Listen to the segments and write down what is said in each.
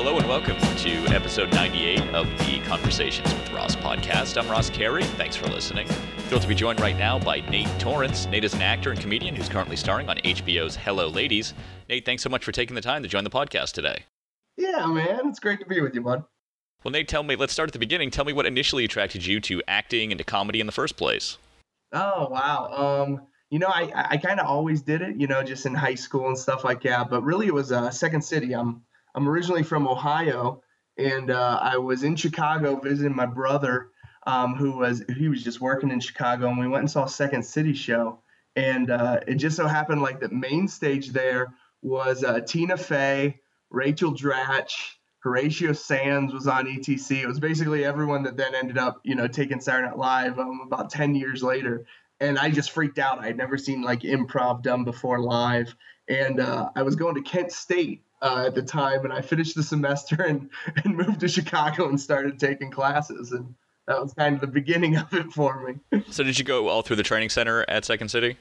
Hello and welcome to episode 98 of the Conversations with Ross podcast. I'm Ross Carey. Thanks for listening. Thrilled to be joined right now by Nate Torrence. Nate is an actor and comedian who's currently starring on HBO's Hello Ladies. Nate, thanks so much for taking the time to join the podcast today. Yeah, man. It's great to be with you, bud. Well, Nate, tell me, let's start at the beginning. Tell me what initially attracted you to acting and to comedy in the first place. Oh, wow. Um, you know, I, I kind of always did it, you know, just in high school and stuff like that. But really, it was uh, Second City. I'm I'm originally from Ohio, and uh, I was in Chicago visiting my brother, um, who was he was just working in Chicago, and we went and saw Second City show, and uh, it just so happened like the main stage there was uh, Tina Fey, Rachel Dratch, Horatio Sanz was on ETC. It was basically everyone that then ended up, you know, taking Saturday Night Live um, about 10 years later. And I just freaked out. I'd never seen like improv done before live. And uh, I was going to Kent State uh, at the time, and I finished the semester and, and moved to Chicago and started taking classes. And that was kind of the beginning of it for me. So, did you go all through the training center at Second City?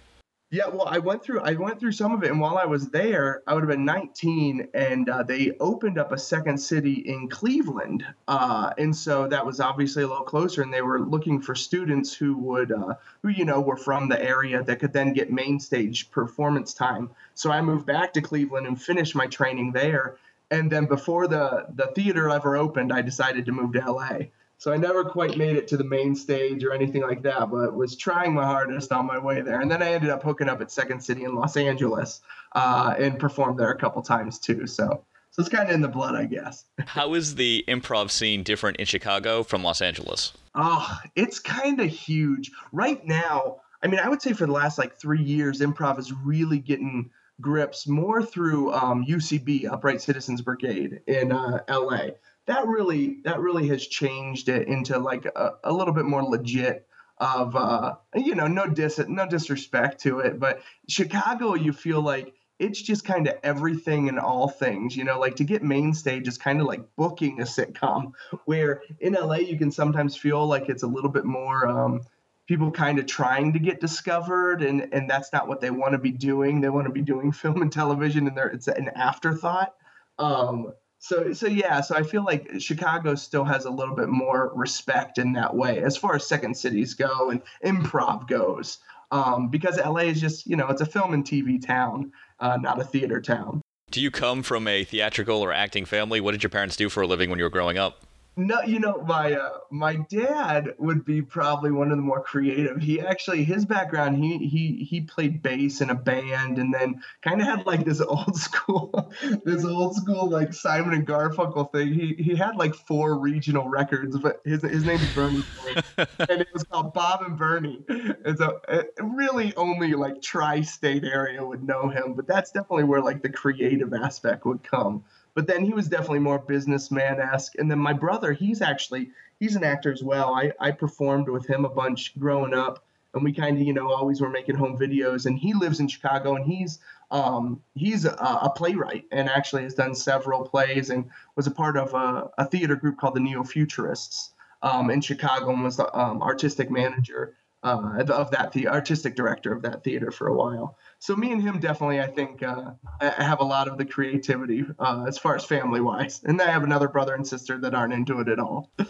Yeah, well, I went through I went through some of it, and while I was there, I would have been 19, and uh, they opened up a second city in Cleveland, uh, and so that was obviously a little closer, and they were looking for students who would uh, who you know were from the area that could then get main stage performance time. So I moved back to Cleveland and finished my training there, and then before the the theater ever opened, I decided to move to LA. So I never quite made it to the main stage or anything like that, but was trying my hardest on my way there. And then I ended up hooking up at Second City in Los Angeles uh, and performed there a couple times too. So so it's kind of in the blood, I guess. How is the improv scene different in Chicago from Los Angeles? Oh, it's kind of huge. Right now, I mean, I would say for the last like three years, improv is really getting grips more through um, UCB, Upright Citizens Brigade in uh, LA that really that really has changed it into like a, a little bit more legit of uh, you know no dis no disrespect to it but chicago you feel like it's just kind of everything and all things you know like to get main stage is kind of like booking a sitcom where in la you can sometimes feel like it's a little bit more um, people kind of trying to get discovered and and that's not what they want to be doing. They want to be doing film and television and they it's an afterthought. Um, so so yeah so i feel like chicago still has a little bit more respect in that way as far as second cities go and improv goes um, because la is just you know it's a film and tv town uh, not a theater town. Do you come from a theatrical or acting family? What did your parents do for a living when you were growing up no, you know, my uh, my dad would be probably one of the more creative. He actually his background he he he played bass in a band and then kind of had like this old school this old school like Simon and Garfunkel thing. He he had like four regional records, but his his name is Bernie and it was called Bob and Bernie. And so it really only like tri-state area would know him, but that's definitely where like the creative aspect would come but then he was definitely more businessman esque. And then my brother, he's actually he's an actor as well. I I performed with him a bunch growing up, and we kind of you know always were making home videos. And he lives in Chicago, and he's um, he's a, a, playwright and actually has done several plays and was a part of a, a theater group called the Neo Futurists um, in Chicago and was the um, artistic manager uh, of that the artistic director of that theater for a while. So me and him definitely, I think, uh, have a lot of the creativity uh, as far as family wise. And I have another brother and sister that aren't into it at all.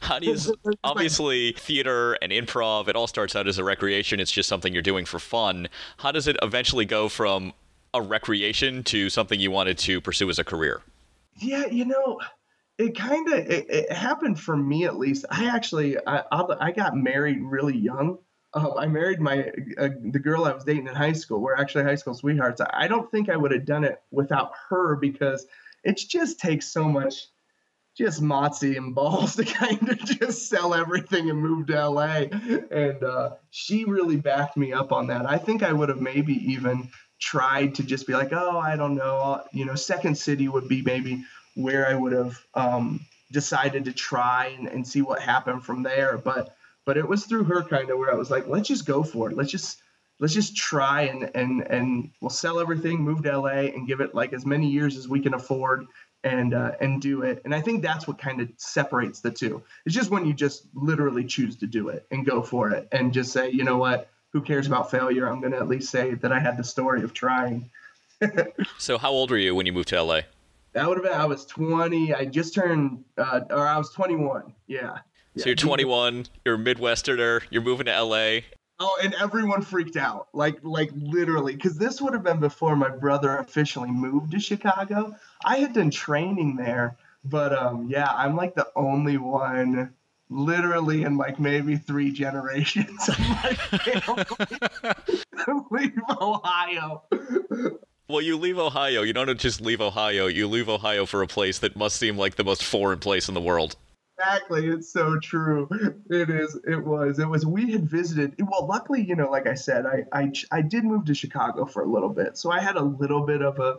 How do you? obviously, theater and improv, it all starts out as a recreation. It's just something you're doing for fun. How does it eventually go from a recreation to something you wanted to pursue as a career? Yeah, you know, it kind of it, it, happened for me at least. I actually I, I got married really young. Um, I married my uh, the girl I was dating in high school. We're actually high school sweethearts. I don't think I would have done it without her because it just takes so much just motsy and balls to kind of just sell everything and move to LA. And uh, she really backed me up on that. I think I would have maybe even tried to just be like, oh, I don't know, you know, Second City would be maybe where I would have um, decided to try and, and see what happened from there. But but it was through her kind of where I was like, let's just go for it. Let's just let's just try and and and we'll sell everything, move to LA, and give it like as many years as we can afford and uh, and do it. And I think that's what kind of separates the two. It's just when you just literally choose to do it and go for it and just say, you know what, who cares about failure? I'm going to at least say that I had the story of trying. so how old were you when you moved to LA? That would have been I was 20. I just turned, uh, or I was 21. Yeah. So you're 21. You're a Midwesterner. You're moving to LA. Oh, and everyone freaked out, like like literally, because this would have been before my brother officially moved to Chicago. I had done training there, but um, yeah, I'm like the only one, literally in like maybe three generations of my family leave Ohio. Well, you leave Ohio. You don't just leave Ohio. You leave Ohio for a place that must seem like the most foreign place in the world exactly it's so true. It is it was it was we had visited well luckily you know like i said I, I i did move to chicago for a little bit so i had a little bit of a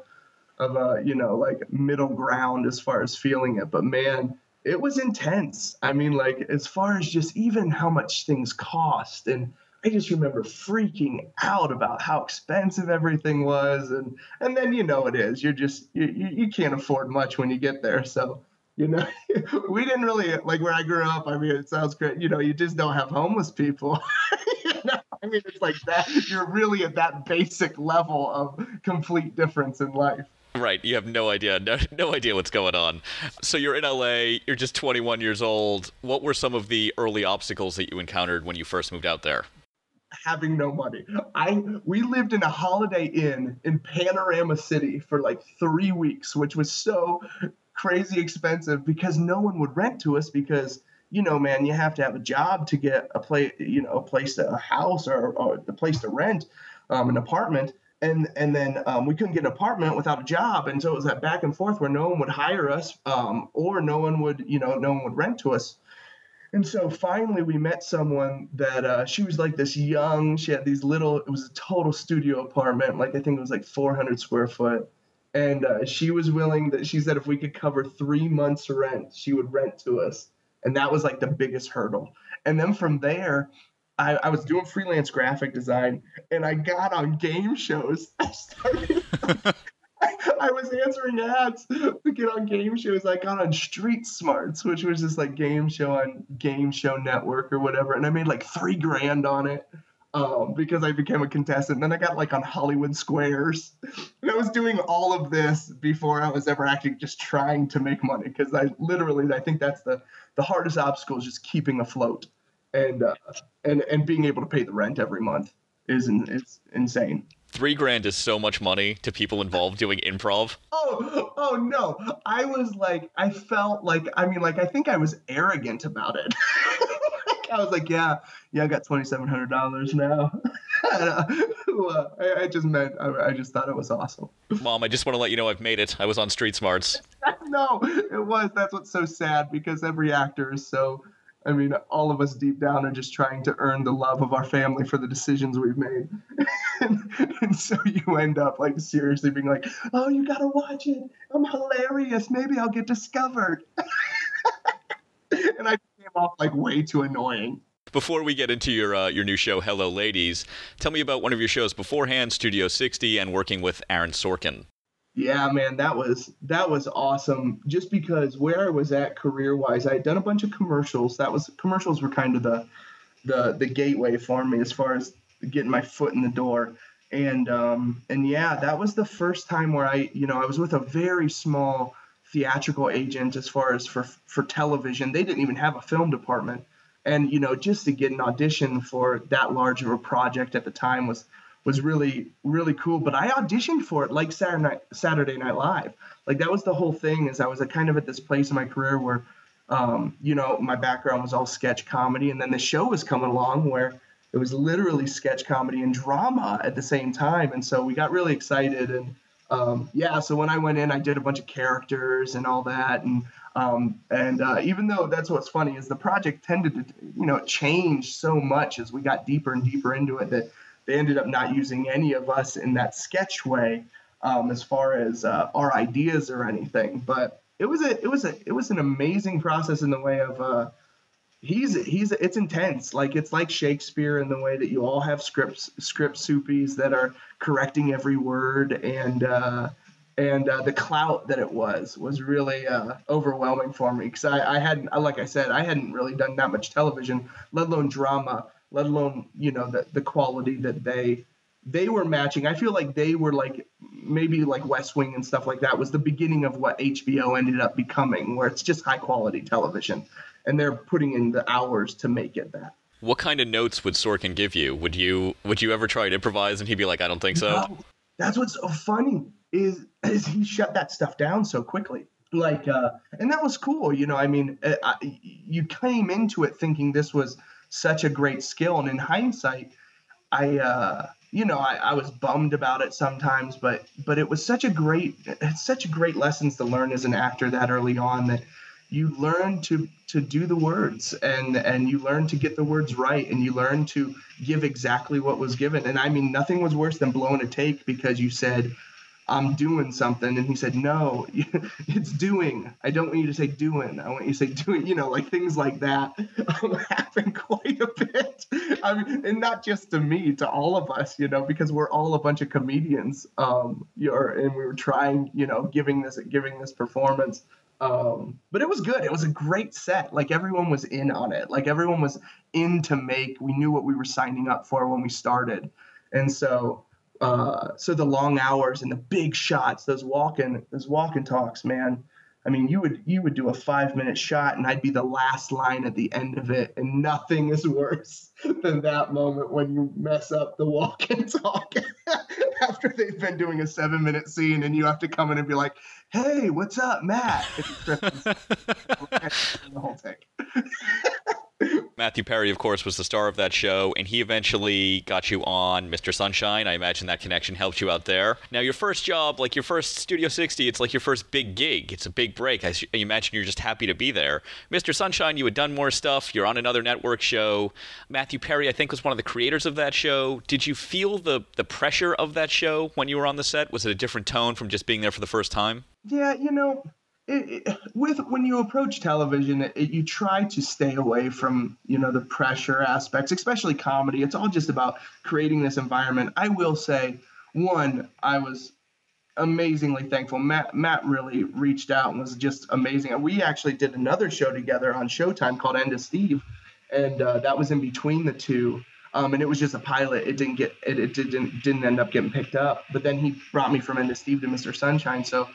of a you know like middle ground as far as feeling it but man it was intense. I mean like as far as just even how much things cost and i just remember freaking out about how expensive everything was and and then you know it is you're just you, you can't afford much when you get there so you know, we didn't really like where I grew up. I mean, it sounds great. You know, you just don't have homeless people. you know, I mean, it's like that. You're really at that basic level of complete difference in life. Right, you have no idea, no, no idea what's going on. So you're in LA, you're just 21 years old. What were some of the early obstacles that you encountered when you first moved out there? having no money. I we lived in a Holiday Inn in Panorama City for like 3 weeks, which was so crazy expensive because no one would rent to us because you know man you have to have a job to get a place you know a place to, a house or, or the place to rent um, an apartment. And and then um, we couldn't get an apartment without a job. And so it was that back and forth where no one would hire us um, or no one would you know no one would rent to us. And so finally we met someone that uh, she was like this young she had these little it was a total studio apartment like i think it was like 400 square foot and uh, she was willing that she said if we could cover three months rent she would rent to us. And that was like the biggest hurdle. And then from there I, I was doing freelance graphic design and i got on game shows. I started I, I was answering ads to get on game shows. I got on Street Smarts, which was this like game show on Game Show Network or whatever, and I made like three grand on it um, because I became a contestant. And then I got like on Hollywood Squares. And I was doing all of this before I was ever actually just trying to make money because I literally I think that's the the hardest obstacle is just keeping afloat and uh, and and being able to pay the rent every month is it's insane. Three grand is so much money to people involved doing improv. Oh, oh no! I was like, I felt like, I mean, like, I think I was arrogant about it. I was like, yeah, yeah, I got twenty seven hundred dollars now. uh, I, I, just meant, I, I, just thought it was awesome. Mom, I just want to let you know I've made it. I was on Street Smarts. no, it was. That's what's so sad because every actor is so. I mean, all of us deep down are just trying to earn the love of our family for the decisions we've made. and, and so you end up like seriously being like, oh, you got to watch it. I'm hilarious. Maybe I'll get discovered. and I off like way too annoying. Before we get into your uh, your new show, Hello Ladies, tell me about one of your shows beforehand, Studio 60, and working with Aaron Sorkin. Yeah, man, that was that was awesome. Just because where I was at career wise, I had done a bunch of commercials. That was commercials were kind of the the the gateway for me as far as getting my foot in the door. And um, and yeah, that was the first time where I, you know, I was with a very small theatrical agent as far as for for television. They didn't even have a film department, and you know just to get an audition for that large of a project at the time was was really really cool. But I auditioned for it like Saturday Night, Saturday Night Live. Like that was the whole thing. Is I was a kind of at this place in my career where, um, you know, my background was all sketch comedy, and then the show was coming along where it was literally sketch comedy and drama at the same time. And so we got really excited and um, yeah, so when I went in, I did a bunch of characters and all that, and um, and uh, even though that's what's funny is the project tended to you know change so much as we got deeper and deeper into it that they ended up not using any of us in that sketch way um, as far as uh, our ideas or anything. But it was a it was a it was an amazing process in the way of uh, he's he's it's intense like it's like shakespeare in the way that you all have scripts script soupies that are correcting every word and uh and uh, the clout that it was was really uh, overwhelming for me because I, I hadn't like i said i hadn't really done that much television let alone drama let alone you know the, the quality that they they were matching. I feel like they were like maybe like West Wing and stuff like that was the beginning of what HBO ended up becoming, where it's just high quality television, and they're putting in the hours to make it that. What kind of notes would Sorkin give you? Would you would you ever try to improvise and he'd be like, I don't think so? No, that's what's so funny is is he shut that stuff down so quickly. Like, uh, and that was cool. You know, I mean, uh, I, you came into it thinking this was such a great skill, and in hindsight, I. Uh, you know, I, I, was bummed about it sometimes, but but it was such a great it's such great lessons to learn as an actor that early on that you learn to to do the words and and you learn to get the words right and you learn to give exactly what was given. And I mean nothing was worse than blowing a take because you said I'm doing something. And he said, No, it's doing. I don't want you to say doing. I want you to say doing, you know, like things like that happen quite a bit. I mean, and not just to me, to all of us, you know, because we're all a bunch of comedians. Um, you're, and we were trying, you know, giving this giving this performance. Um, but it was good. It was a great set. Like everyone was in on it. Like everyone was in to make. We knew what we were signing up for when we started. And so uh, so the long hours and the big shots, those walking, those walking talks, man. I mean, you would you would do a five minute shot, and I'd be the last line at the end of it, and nothing is worse than that moment when you mess up the walk and talk after they've been doing a seven minute scene, and you have to come in and be like, "Hey, what's up, Matt?" the whole take. Matthew Perry, of course, was the star of that show, and he eventually got you on Mr. Sunshine. I imagine that connection helped you out there. Now, your first job, like your first Studio 60, it's like your first big gig. It's a big break. I imagine you're just happy to be there. Mr. Sunshine, you had done more stuff. You're on another network show. Matthew Perry, I think, was one of the creators of that show. Did you feel the, the pressure of that show when you were on the set? Was it a different tone from just being there for the first time? Yeah, you know, it, it, with when you approach television, it, you try to stay away from you know the pressure aspects, especially comedy. It's all just about creating this environment. I will say, one, I was amazingly thankful. Matt Matt really reached out and was just amazing. We actually did another show together on Showtime called End of Steve, and uh, that was in between the two. Um, and it was just a pilot. It didn't get it, it didn't didn't end up getting picked up. But then he brought me from End of Steve to Mr. Sunshine. So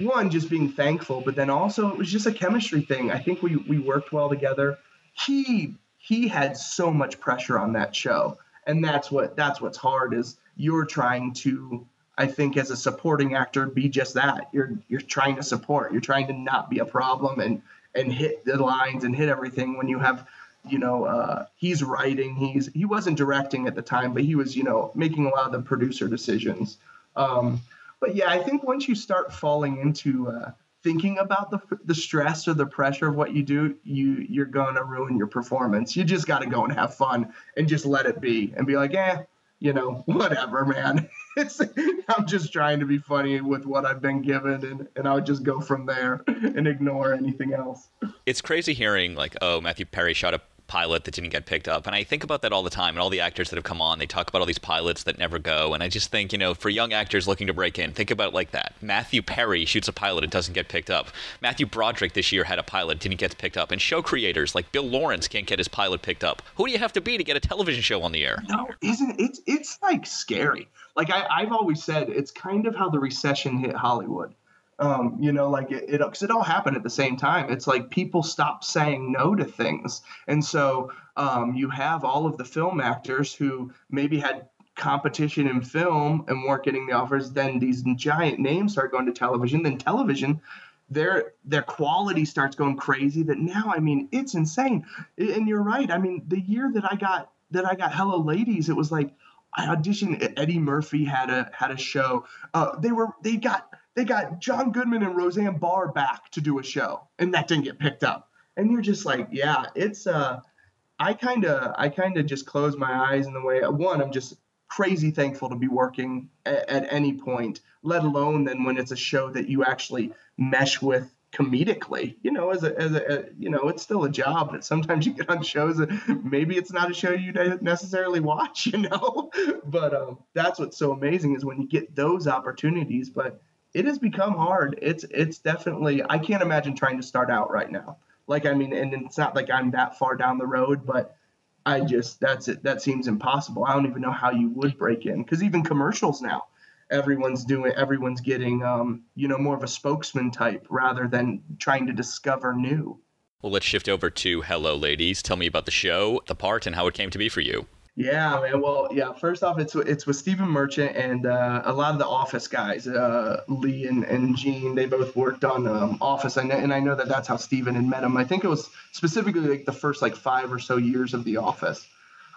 one just being thankful, but then also it was just a chemistry thing. I think we we worked well together. He he had so much pressure on that show, and that's what that's what's hard is you're trying to I think as a supporting actor be just that. You're you're trying to support. You're trying to not be a problem and and hit the lines and hit everything when you have you know uh, he's writing he's he wasn't directing at the time but he was you know making a lot of the producer decisions um, but yeah, I think once you start falling into uh, thinking about the the stress or the pressure of what you do, you you're gonna ruin your performance. You just got to go and have fun and just let it be and be like, eh, you know, whatever, man. It's I'm just trying to be funny with what I've been given, and and I'll just go from there and ignore anything else. It's crazy hearing like, oh, Matthew Perry shot a pilot that didn't get picked up. And I think about that all the time. And all the actors that have come on, they talk about all these pilots that never go. And I just think, you know, for young actors looking to break in, think about it like that. Matthew Perry shoots a pilot, it doesn't get picked up. Matthew Broderick this year had a pilot, didn't get picked up. And show creators like Bill Lawrence can't get his pilot picked up. Who do you have to be to get a television show on the air? No, isn't it? It's like scary. Like I, I've always said, it's kind of how the recession hit Hollywood um, you know, like it, it, cause it all happened at the same time. It's like people stopped saying no to things. And so um, you have all of the film actors who maybe had competition in film and weren't getting the offers. Then these giant names start going to television. Then television, their their quality starts going crazy. That now, I mean, it's insane. And you're right. I mean, the year that I got that I got Hello Ladies, it was like I auditioned. Eddie Murphy had a had a show. Uh, they were they got they got John Goodman and Roseanne Barr back to do a show, and that didn't get picked up. And you're just like, yeah, it's uh, I kind of I kind of just close my eyes in the way. One, I'm just crazy thankful to be working at, at any point, let alone then when it's a show that you actually mesh with comedically you know as a, as a, you know it's still a job that sometimes you get on shows that maybe it's not a show you necessarily watch you know but um, that's what's so amazing is when you get those opportunities but it has become hard. It's it's definitely I can't imagine trying to start out right now. Like I mean, and it's not like I'm that far down the road, but I just that's it. That seems impossible. I don't even know how you would break in because even commercials now, everyone's doing everyone's getting um, you know more of a spokesman type rather than trying to discover new. Well, let's shift over to Hello Ladies. Tell me about the show, the part, and how it came to be for you. Yeah, man. Well, yeah. First off, it's it's with Stephen Merchant and uh, a lot of the Office guys, uh, Lee and, and Gene. They both worked on um, Office, and, and I know that that's how Stephen had met him. I think it was specifically like the first like five or so years of The Office,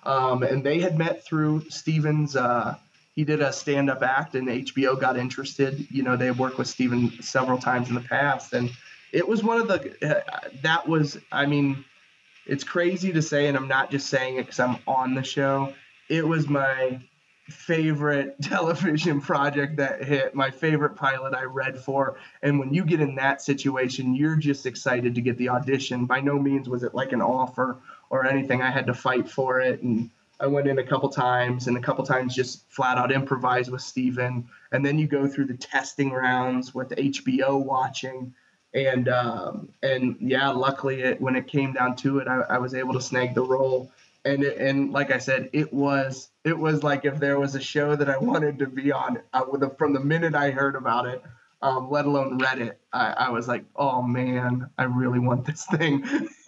um, and they had met through Stephen's. Uh, he did a stand-up act, and HBO got interested. You know, they worked with Stephen several times in the past, and it was one of the. Uh, that was, I mean it's crazy to say, and I'm not just saying it because I'm on the show. It was my favorite television project that hit, my favorite pilot I read for. And when you get in that situation, you're just excited to get the audition. By no means was it like an offer or anything. I had to fight for it. And I went in a couple times and a couple times just flat out improvised with Stephen. And then you go through the testing rounds with HBO watching and um, and yeah, luckily it, when it came down to it, I, I was able to snag the role. And it, and like I said, it was it was like if there was a show that I wanted to be on, the, from the minute I heard about it, um, let alone read it, I, I, was like, oh man, I really want this thing.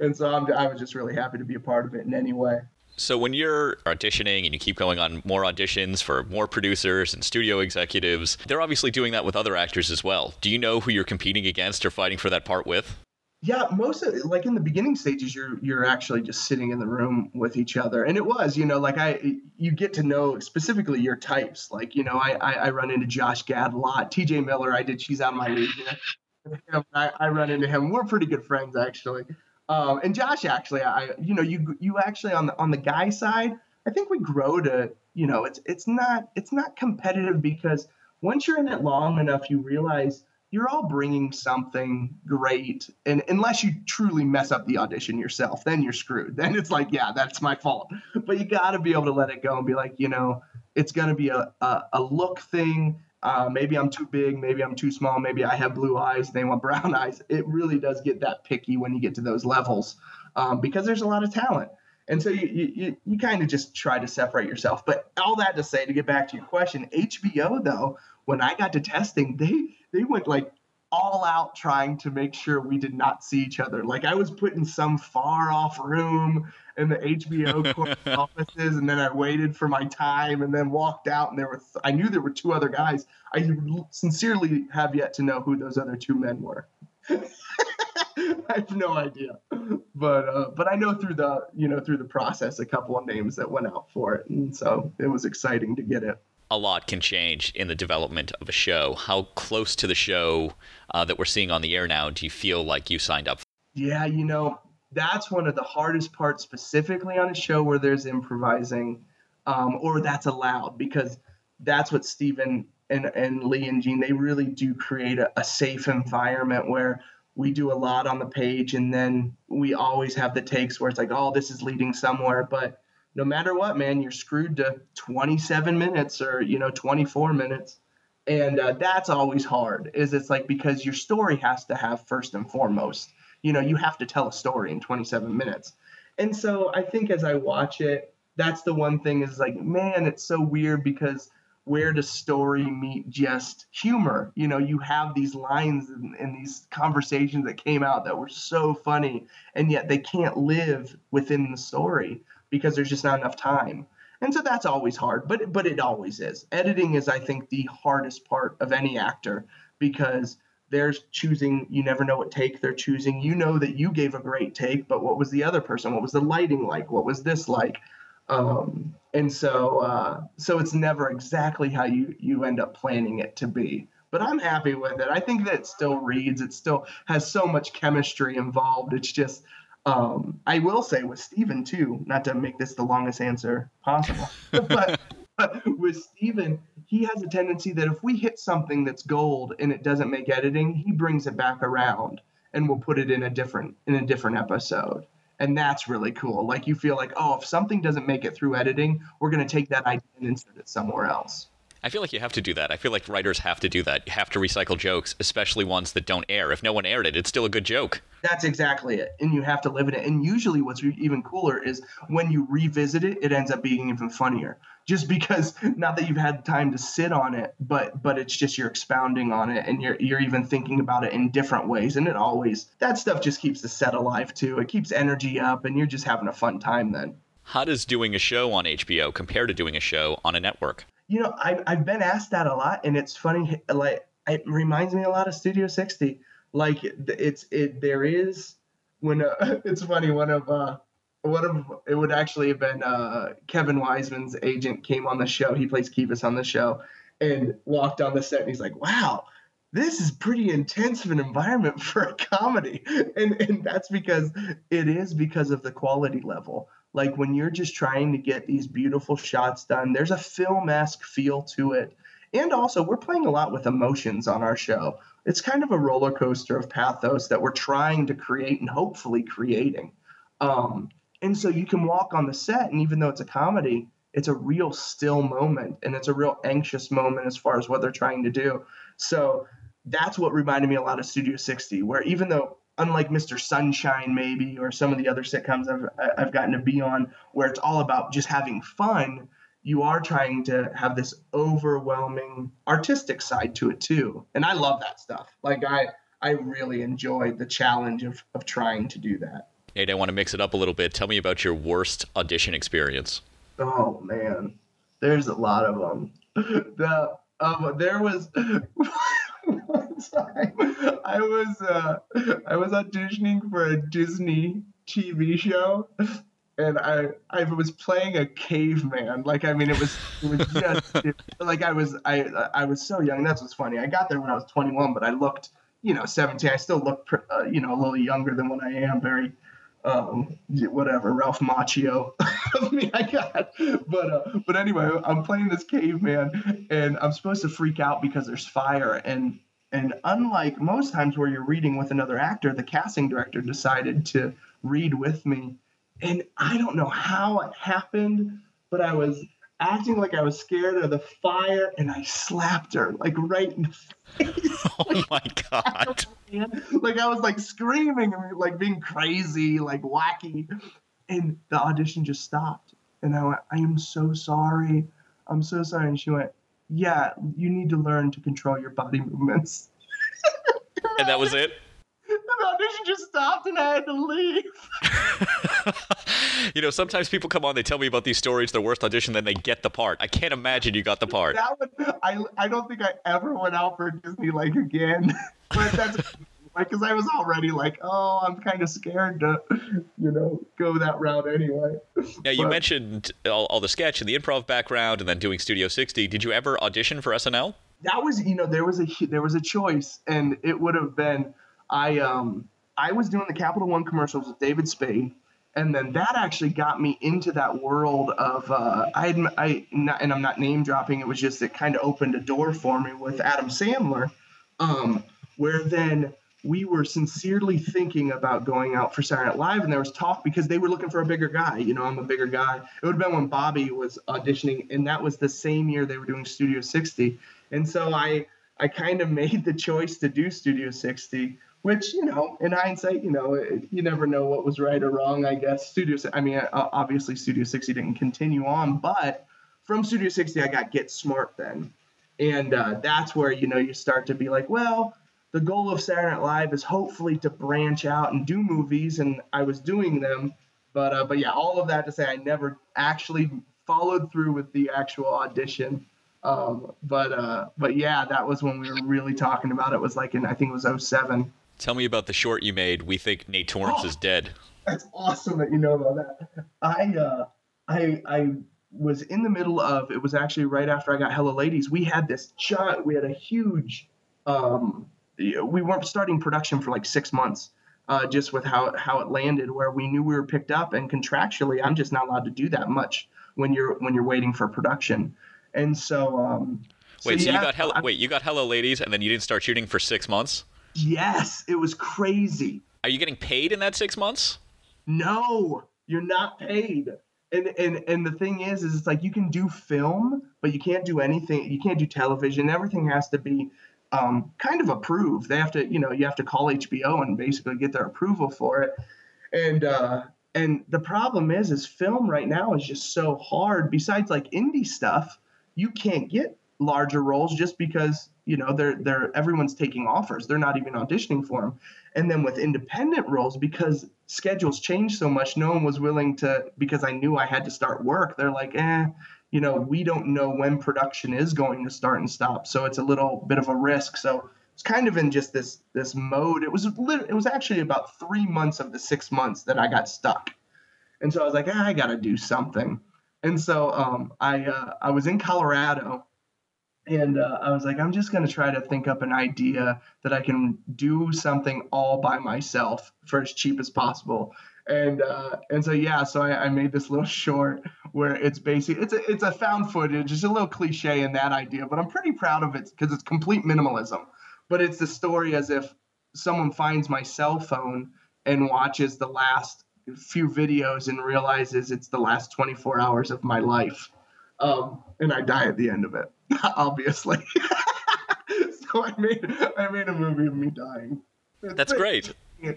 and so I'm, I was just really happy to be a part of it in any way. So when you're auditioning and you keep going on more auditions for more producers and studio executives, they're obviously doing that with other actors as well. Do you know who you're competing against or fighting for that part with? Yeah, most of like in the beginning stages, you're you're actually just sitting in the room with each other, and it was, you know, like I you get to know specifically your types. Like, you know, I I, I run into Josh Gad a lot. T.J. Miller, I did. She's out of my league. I, I run into him. We're pretty good friends actually. Um, and Josh, actually, I you know you you actually on the on the guy side, I think we grow to you know it's it's not it's not competitive because once you're in it long enough, you realize you're all bringing something great, and unless you truly mess up the audition yourself, then you're screwed. Then it's like, yeah, that's my fault. But you got to be able to let it go and be like, you know, it's going to be a, a, a look thing uh, maybe I'm too big, maybe I'm too small, maybe I have blue eyes, they want brown eyes. It really does get that picky when you get to those levels um, because there's a lot of talent. And so you, you, you kind of just try to separate yourself. But all that to say, to get back to your question, HBO though, when I got to testing, they they went like all out trying to make sure we did not see each other. Like I was put in some far off room in the HBO offices, and then I waited for my time, and then walked out, and there were th- I knew there were two other guys. I sincerely have yet to know who those other two men were. I have no idea, but uh, but I know through the you know through the process a couple of names that went out for it, and so it was exciting to get it a lot can change in the development of a show. How close to the show uh, that we're seeing on the air now do you feel like you signed up? Yeah, you know, that's one of the hardest parts specifically on a show where there's improvising um, or that's allowed because that's what Stephen and, and Lee and Gene, they really do create a, a safe environment where we do a lot on the page and then we always have the takes where it's like, oh, this is leading somewhere. But no matter what, man, you're screwed to 27 minutes or, you know, 24 minutes. And uh, that's always hard is it's like because your story has to have first and foremost, you know, you have to tell a story in 27 minutes. And so I think as I watch it, that's the one thing is like, man, it's so weird because where does story meet just humor? You know, you have these lines and, these conversations that came out that were so funny, and yet they can't live within the story because there's just not enough time. And so that's always hard, but but it always is. Editing is I think the hardest part of any actor because they're choosing you never know what take they're choosing. You know that you gave a great take, but what was the other person? What was the lighting like? What was this like? Um, and so uh, so it's never exactly how you you end up planning it to be but I'm happy with it. I think that it still reads. It still has so much chemistry involved. It's just um, I will say with Stephen too, not to make this the longest answer possible, but, but with Stephen, he has a tendency that if we hit something that's gold and it doesn't make editing, he brings it back around and we'll put it in a different in a different episode. And that's really cool. Like you feel like, oh, if something doesn't make it through editing, we're going to take that idea and insert it somewhere else. I feel like you have to do that. I feel like writers have to do that. You have to recycle jokes, especially ones that don't air. If no one aired it, it's still a good joke. That's exactly it. And you have to live in it. And usually, what's even cooler is when you revisit it, it ends up being even funnier. Just because, not that you've had time to sit on it, but but it's just you're expounding on it, and you're you're even thinking about it in different ways. And it always that stuff just keeps the set alive too. It keeps energy up, and you're just having a fun time then. How does doing a show on HBO compare to doing a show on a network? You know, I, I've been asked that a lot, and it's funny. Like, it reminds me a lot of Studio 60. Like, it's it. There is when uh, it's funny. One of uh, one of it would actually have been uh, Kevin Weisman's agent came on the show. He plays Kives on the show, and walked on the set, and he's like, "Wow." This is pretty intense of an environment for a comedy. And and that's because it is because of the quality level like when you're just trying to get these beautiful shots done, there's a film-esque feel to it. And also, we're playing a lot with emotions on our show. It's kind of a roller coaster of pathos that we're trying to create and hopefully creating. Um, and so you can walk on the set, and even though it's a comedy, it's a real still moment and it's a real anxious moment as far as what they're trying to do. So that's what reminded me a lot of Studio 60, where even though unlike Mr. Sunshine maybe or some of the other sitcoms I've I've gotten to be on where it's all about just having fun, you are trying to have this overwhelming artistic side to it too. And I love that stuff. Like I I really enjoyed the challenge of of trying to do that. Nate, I want to mix it up a little bit. Tell me about your worst audition experience. Oh man, there's a lot of them. The um, there was time I was uh, I was auditioning for a Disney TV show, and I I was playing a caveman. Like I mean, it was it was just it, like I was I I was so young. That's what's funny. I got there when I was 21, but I looked you know 17. I still look uh, you know a little younger than what I am. Very um, whatever Ralph Macchio of me I got. But uh, but anyway, I'm playing this caveman, and I'm supposed to freak out because there's fire, and and unlike most times where you're reading with another actor, the casting director decided to read with me, and I don't know how it happened, but I was acting like I was scared of the fire, and I slapped her like right in the face. Oh my god! like I was like screaming and like being crazy, like wacky, and the audition just stopped. And I went, "I am so sorry. I'm so sorry." And she went, "Yeah, you need to learn to control your body movements." and that was it. the audition just stopped and I had to leave. you know, sometimes people come on, they tell me about these stories, their worst audition, then they get the part. I can't imagine you got the part. That one, I, I don't think I ever went out for Disney like again. but that's like, because I was already like, oh, I'm kind of scared to, you know, go that route anyway. Yeah, you but, mentioned all, all the sketch and the improv background, and then doing Studio 60. Did you ever audition for SNL? That was, you know, there was a there was a choice, and it would have been I um I was doing the Capital One commercials with David Spade, and then that actually got me into that world of uh, I had I not, and I'm not name dropping. It was just it kind of opened a door for me with Adam Sandler, um, where then we were sincerely thinking about going out for Saturday Night Live, and there was talk because they were looking for a bigger guy. You know, I'm a bigger guy. It would have been when Bobby was auditioning, and that was the same year they were doing Studio 60. And so I I kind of made the choice to do Studio 60 which you know in hindsight you know you never know what was right or wrong i guess studio i mean obviously studio 60 didn't continue on but from studio 60 i got get smart then and uh, that's where you know you start to be like well the goal of saturday night live is hopefully to branch out and do movies and i was doing them but uh, but yeah all of that to say i never actually followed through with the actual audition um, but uh, but yeah, that was when we were really talking about it. it was like in I think it was 07. Tell me about the short you made. We think Nate Torrence oh, is dead. That's awesome that you know about that. I uh, I I was in the middle of. It was actually right after I got Hello Ladies. We had this giant. We had a huge. Um, we weren't starting production for like six months. Uh, just with how how it landed, where we knew we were picked up, and contractually, I'm just not allowed to do that much when you're when you're waiting for production. And so, um, wait, so, so yeah, you got hello, wait, you got Hello Ladies, and then you didn't start shooting for six months? Yes, it was crazy. Are you getting paid in that six months? No, you're not paid. and and and the thing is is it's like you can do film but you can't do anything you can't do television everything has to be um, kind of approved they have to you know you have to call hbo and basically get their approval for it. And uh and the problem is is film right now is just so hard. Besides like indie stuff you can't get larger roles just because you know they're they're everyone's taking offers. They're not even auditioning for them and then with independent roles because schedules change so much no one was willing to because i knew i had to start work they're like eh you know we don't know when production is going to start and stop so it's a little bit of a risk. So it's kind of in just this this mode. It was it was actually about three months of the six months that i got stuck. And so i was like eh, i gotta do something. And so um, I uh, I was in Colorado and uh, I was like, I'm just to try to think up an idea that I can do something all by myself for as cheap as possible. And uh, and so yeah, so I, I, made this little short where it's basically it's a it's a found footage. It's a little cliche in that idea, but I'm pretty proud of it because it's complete minimalism. But it's the story as if someone finds my cell phone and watches the last few videos and realizes it's the last 24 hours of my life um, and I die at the end of it, obviously. so I made I made a movie of me dying. That's great.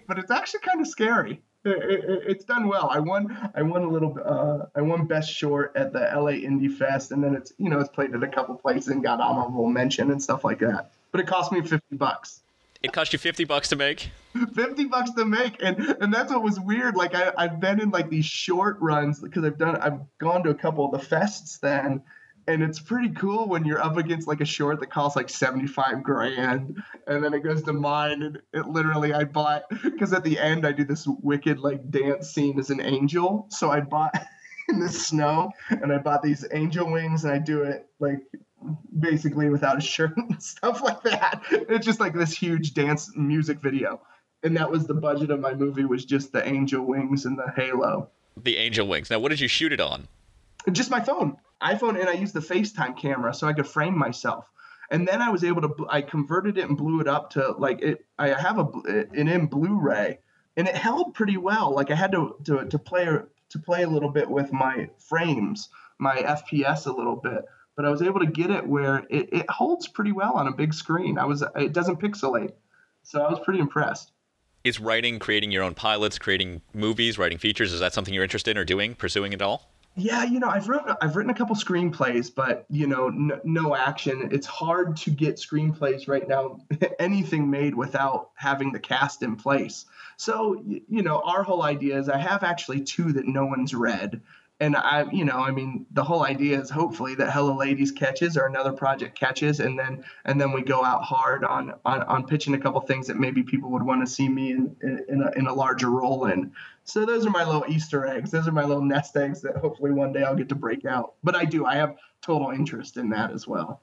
But it's actually kind of scary. It, it, it's done well. I won. I won a little. Uh, I won best short at the LA Indie Fest, and then it's you know it's played at a couple places and got honorable mention and stuff like that. But it cost me fifty bucks. It cost you 50 bucks to make? 50 bucks to make. And and that's what was weird. Like I, I've been in like these short runs because I've done I've gone to a couple of the fests then. And it's pretty cool when you're up against like a short that costs like 75 grand. And then it goes to mine and it literally I bought because at the end I do this wicked like dance scene as an angel. So I bought in the snow and I bought these angel wings and I do it like basically without a shirt and stuff like that. It's just like this huge dance music video. And that was the budget of my movie was just the angel wings and the halo. The angel wings. Now what did you shoot it on? Just my phone. iPhone and I used the FaceTime camera so I could frame myself. And then I was able to I converted it and blew it up to like it I have a an in Blu-ray and it held pretty well. Like I had to to to play to play a little bit with my frames, my FPS a little bit but I was able to get it where it, it holds pretty well on a big screen. I was it doesn't pixelate, so I was pretty impressed. Is writing, creating your own pilots, creating movies, writing features, is that something you're interested in or doing, pursuing at all? Yeah, you know, I've written I've written a couple screenplays, but you know, no, no action. It's hard to get screenplays right now, anything made without having the cast in place. So, you know, our whole idea is I have actually two that no one's read and I, you know, I mean, the whole idea is hopefully that Hello Ladies catches or another project catches, and then and then we go out hard on on, on pitching a couple things that maybe people would want to see me in in a, in a larger role in. So those are my little Easter eggs. Those are my little nest eggs that hopefully one day I'll get to break out. But I do. I have total interest in that as well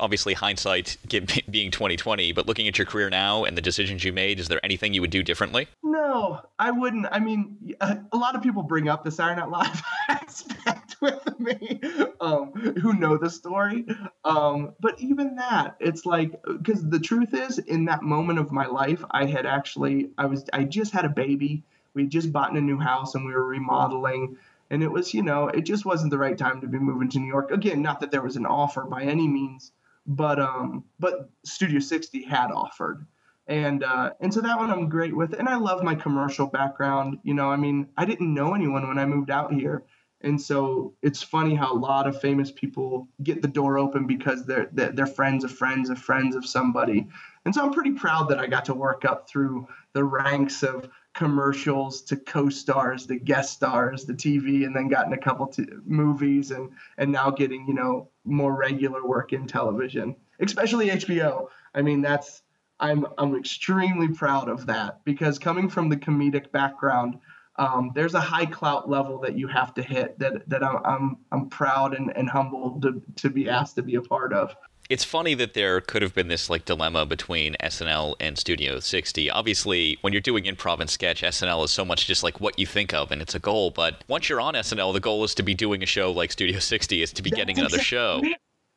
obviously hindsight being 2020 but looking at your career now and the decisions you made is there anything you would do differently? No i wouldn't. I mean a, lot of people bring up the saturday night live aspect with me um, who know the story. Um, but even that it's like because the truth is in that moment of my life i had actually i was i just had a baby. We had just bought in a new house and we were remodeling. And it was you know it just wasn't the right time to be moving to new york. Again not that there was an offer by any means but um, but Studio 60 had offered, and uh, and so that one I'm great with, and I love my commercial background. You know, I mean, I didn't know anyone when I moved out here, and so it's funny how a lot of famous people get the door open because they're they're, friends of friends of friends of somebody, and so I'm pretty proud that I got to work up through the ranks of commercials to co-stars to guest stars to tv and then gotten a couple t- movies and and now getting you know more regular work in television especially hbo i mean that's i'm i'm extremely proud of that because coming from the comedic background um, there's a high clout level that you have to hit that that I'm I'm, I'm proud and, and humbled to, to be asked to be a part of it's funny that there could have been this like dilemma between SNL and Studio 60. Obviously, when you're doing improv and sketch, SNL is so much just like what you think of and it's a goal. But once you're on SNL, the goal is to be doing a show like Studio 60 is to be That's getting another show.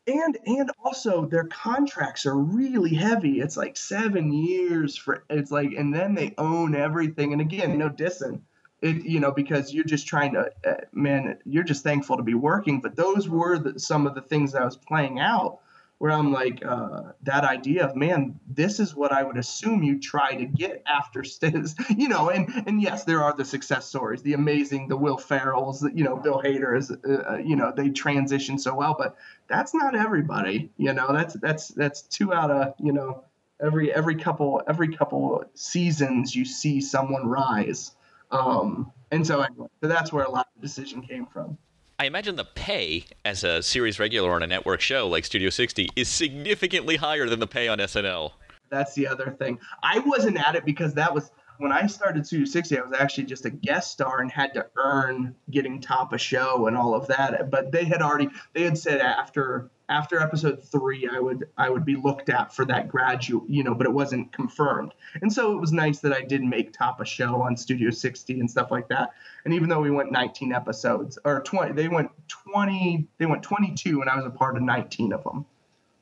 And and also their contracts are really heavy. It's like seven years for it's like and then they own everything. And again, no dissing it you know because you're just trying to uh, man you're just thankful to be working but those were the, some of the things that i was playing out where i'm like uh, that idea of man this is what i would assume you try to get after you know and and yes there are the success stories the amazing the will ferrells you know bill hader is uh, uh, you know they transition so well but that's not everybody you know that's that's that's two out of you know every every couple every couple seasons you see someone rise um, and so anyway, so that's where a lot of the decision came from. I imagine the pay as a series regular on a network show like Studio 60 is significantly higher than the pay on SNL. That's the other thing. I wasn't at it because that was when I started Studio 60, I was actually just a guest star and had to earn getting top a show and all of that. But they had already they had said after after episode three, I would I would be looked at for that graduate, you know, but it wasn't confirmed. And so it was nice that I did make top a show on Studio 60 and stuff like that. And even though we went 19 episodes or 20, they went 20, they went 22, and I was a part of 19 of them.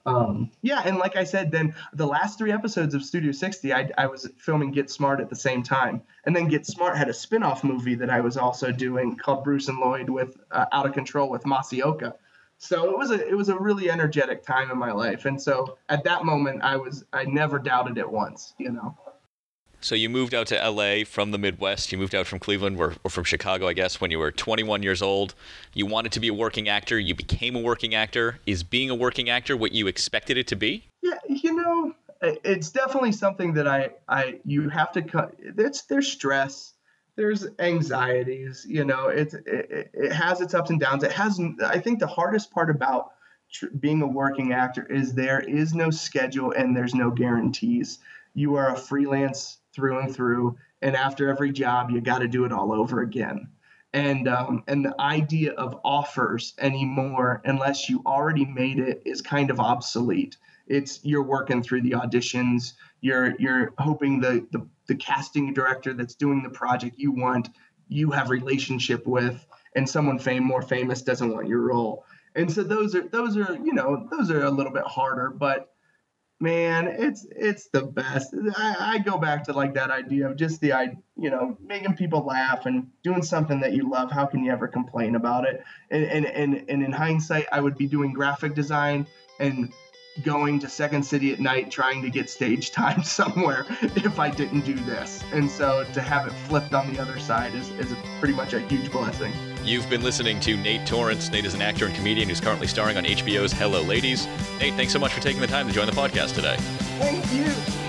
Um, yeah, and like I said, then the last three episodes of Studio 60, I, I was filming Get Smart at the same time, and then Get Smart had a spin-off movie that I was also doing called Bruce and Lloyd with uh, Out of Control with Masi Oka. So it was a it was a really energetic time in my life, and so at that moment, I was I never doubted it once, you know. So you moved out to LA from the Midwest. You moved out from Cleveland or, or, from Chicago, I guess, when you were 21 years old. You wanted to be a working actor. You became a working actor. Is being a working actor what you expected it to be? Yeah, you know, it's definitely something that I, I, you have to cut. It's there's stress, there's anxieties. You know, it's it, it has its ups and downs. It has. I think the hardest part about tr- being a working actor is there is no schedule and there's no guarantees. You are a freelance through and through. And after every job, you got to do it all over again. And um, and the idea of offers anymore, unless you already made it, is kind of obsolete. It's you're working through the auditions. You're you're hoping the the, the casting director that's doing the project you want, you have relationship with, and someone fame more famous doesn't want your role. And so those are those are you know those are a little bit harder, but man it's it's the best. I, I, go back to like that idea of just the i you know making people laugh and doing something that you love. How can you ever complain about it? And and and, and in hindsight i would be doing graphic design and going to second city at night trying to get stage time somewhere if i didn't do this and so to have it flipped on the other side is, is pretty much a huge blessing You've been listening to Nate Torrence. Nate is an actor and comedian who's currently starring on HBO's Hello Ladies. Nate, thanks so much for taking the time to join the podcast today. Thank you.